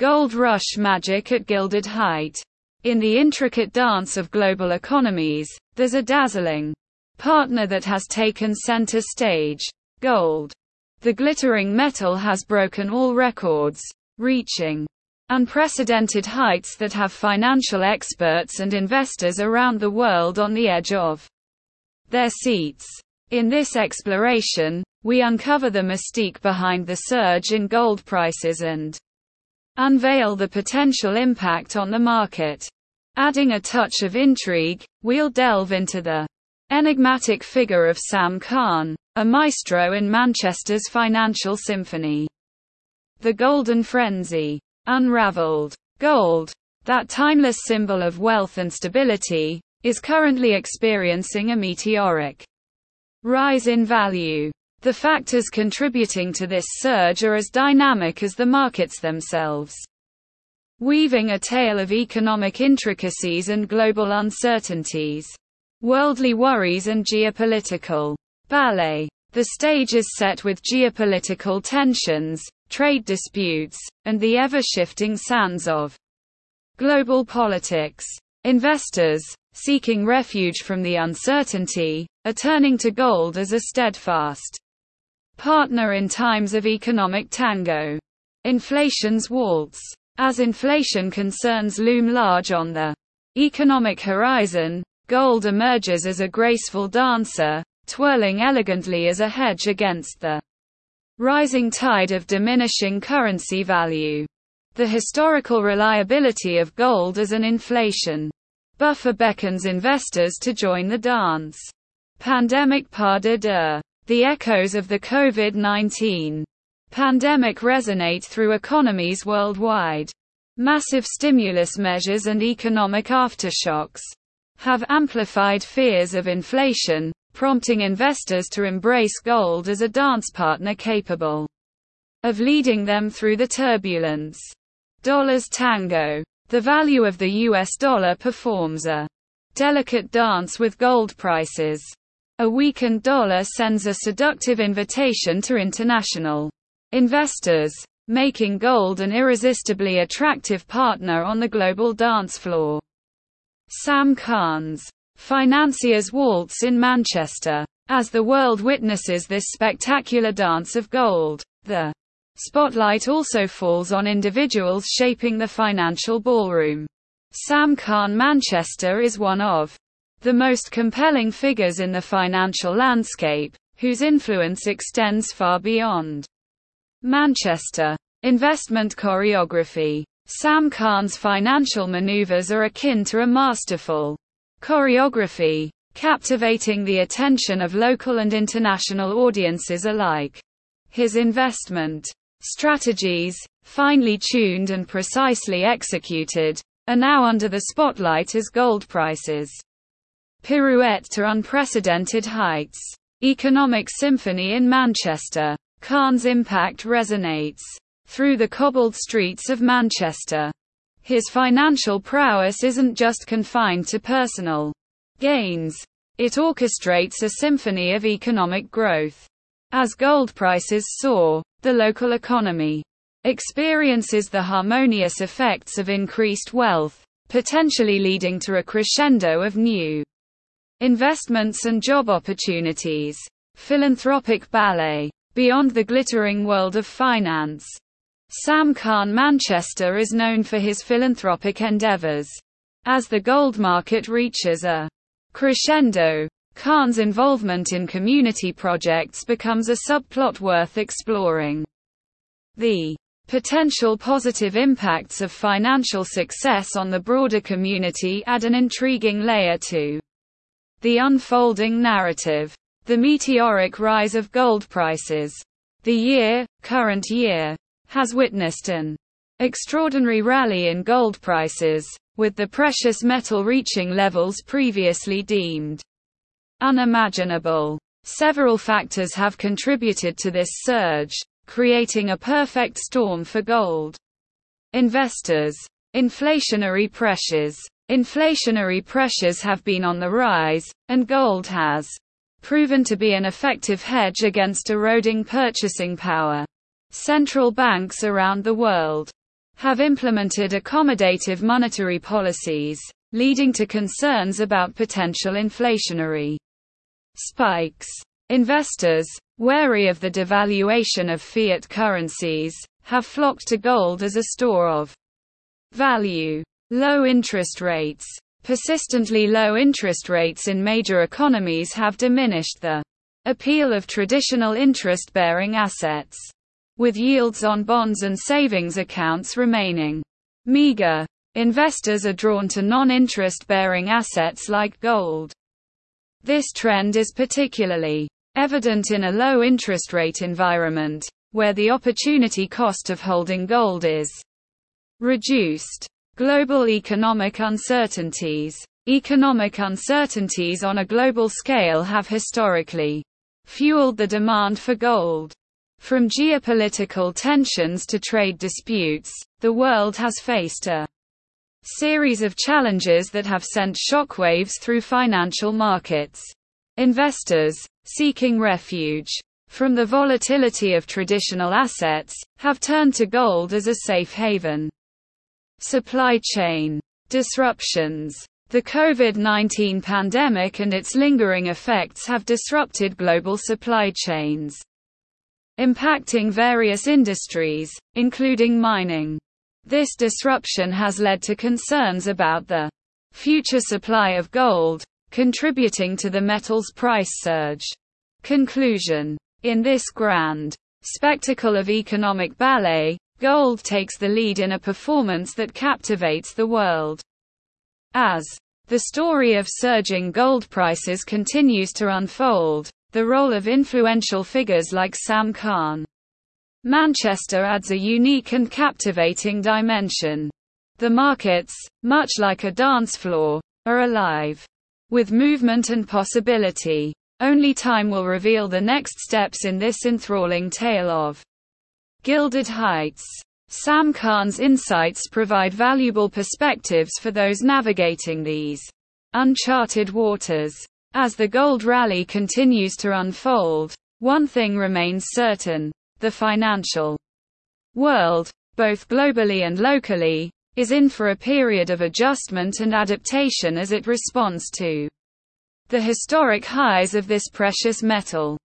Gold rush magic at gilded height. In the intricate dance of global economies, there's a dazzling partner that has taken center stage. Gold. The glittering metal has broken all records, reaching unprecedented heights that have financial experts and investors around the world on the edge of their seats. In this exploration, we uncover the mystique behind the surge in gold prices and unveil the potential impact on the market. Adding a touch of intrigue, we'll delve into the enigmatic figure of Sam Kahn, a maestro in Manchester's financial symphony. The Golden Frenzy. Unraveled. Gold, that timeless symbol of wealth and stability, is currently experiencing a meteoric rise in value. The factors contributing to this surge are as dynamic as the markets themselves. Weaving a tale of economic intricacies and global uncertainties, worldly worries and geopolitical ballet. The stage is set with geopolitical tensions, trade disputes, and the ever-shifting sands of global politics. Investors, seeking refuge from the uncertainty, are turning to gold as a steadfast partner in times of economic tango. Inflation's waltz. As inflation concerns loom large on the economic horizon, gold emerges as a graceful dancer, twirling elegantly as a hedge against the rising tide of diminishing currency value. The historical reliability of gold as an inflation buffer beckons investors to join the dance. Pandemic pas de deux. The echoes of the COVID-19 pandemic resonate through economies worldwide. Massive stimulus measures and economic aftershocks have amplified fears of inflation, prompting investors to embrace gold as a dance partner capable of leading them through the turbulence. Dollars tango. The value of the US dollar performs a delicate dance with gold prices. A weakened dollar sends a seductive invitation to international investors, making gold an irresistibly attractive partner on the global dance floor. Sam Kahn's Financiers waltz in Manchester. As the world witnesses this spectacular dance of gold, the spotlight also falls on individuals shaping the financial ballroom. Sam Kahn Manchester is one of the most compelling figures in the financial landscape, whose influence extends far beyond Manchester. Investment choreography. Sam Kahn's financial maneuvers are akin to a masterful choreography, captivating the attention of local and international audiences alike. His investment strategies, finely tuned and precisely executed, are now under the spotlight as gold prices pirouette to unprecedented heights. Economic symphony in Manchester. Kahn's impact resonates through the cobbled streets of Manchester. His financial prowess isn't just confined to personal gains. It orchestrates a symphony of economic growth. As gold prices soar, the local economy experiences the harmonious effects of increased wealth, potentially leading to a crescendo of new investments and job opportunities. Philanthropic ballet. Beyond the glittering world of finance, Sam Kahn Manchester is known for his philanthropic endeavors. As the gold market reaches a crescendo, Kahn's involvement in community projects becomes a subplot worth exploring. The potential positive impacts of financial success on the broader community add an intriguing layer to the unfolding narrative. The meteoric rise of gold prices. The year, current year, has witnessed an extraordinary rally in gold prices, with the precious metal reaching levels previously deemed unimaginable. Several factors have contributed to this surge, creating a perfect storm for gold. Investors. Inflationary pressures. Inflationary pressures have been on the rise, and gold has proven to be an effective hedge against eroding purchasing power. Central banks around the world have implemented accommodative monetary policies, leading to concerns about potential inflationary spikes. Investors, wary of the devaluation of fiat currencies, have flocked to gold as a store of value. Low interest rates. Persistently low interest rates in major economies have diminished the appeal of traditional interest bearing assets, with yields on bonds and savings accounts remaining meager. Investors are drawn to non interest bearing assets like gold. This trend is particularly evident in a low interest rate environment, where the opportunity cost of holding gold is reduced. Global economic uncertainties. Economic uncertainties on a global scale have historically fueled the demand for gold. From geopolitical tensions to trade disputes, the world has faced a series of challenges that have sent shockwaves through financial markets. Investors, seeking refuge from the volatility of traditional assets, have turned to gold as a safe haven. Supply chain disruptions. The COVID 19 pandemic and its lingering effects have disrupted global supply chains, impacting various industries, including mining. This disruption has led to concerns about the future supply of gold, contributing to the metal's price surge. Conclusion in this grand spectacle of economic ballet, gold takes the lead in a performance that captivates the world. As the story of surging gold prices continues to unfold, the role of influential figures like Sam Kahn Manchester adds a unique and captivating dimension. The markets, much like a dance floor, are alive with movement and possibility. Only time will reveal the next steps in this enthralling tale of Gilded Heights. Sam Kahn's insights provide valuable perspectives for those navigating these uncharted waters. As the gold rally continues to unfold, one thing remains certain the financial world, both globally and locally, is in for a period of adjustment and adaptation as it responds to the historic highs of this precious metal.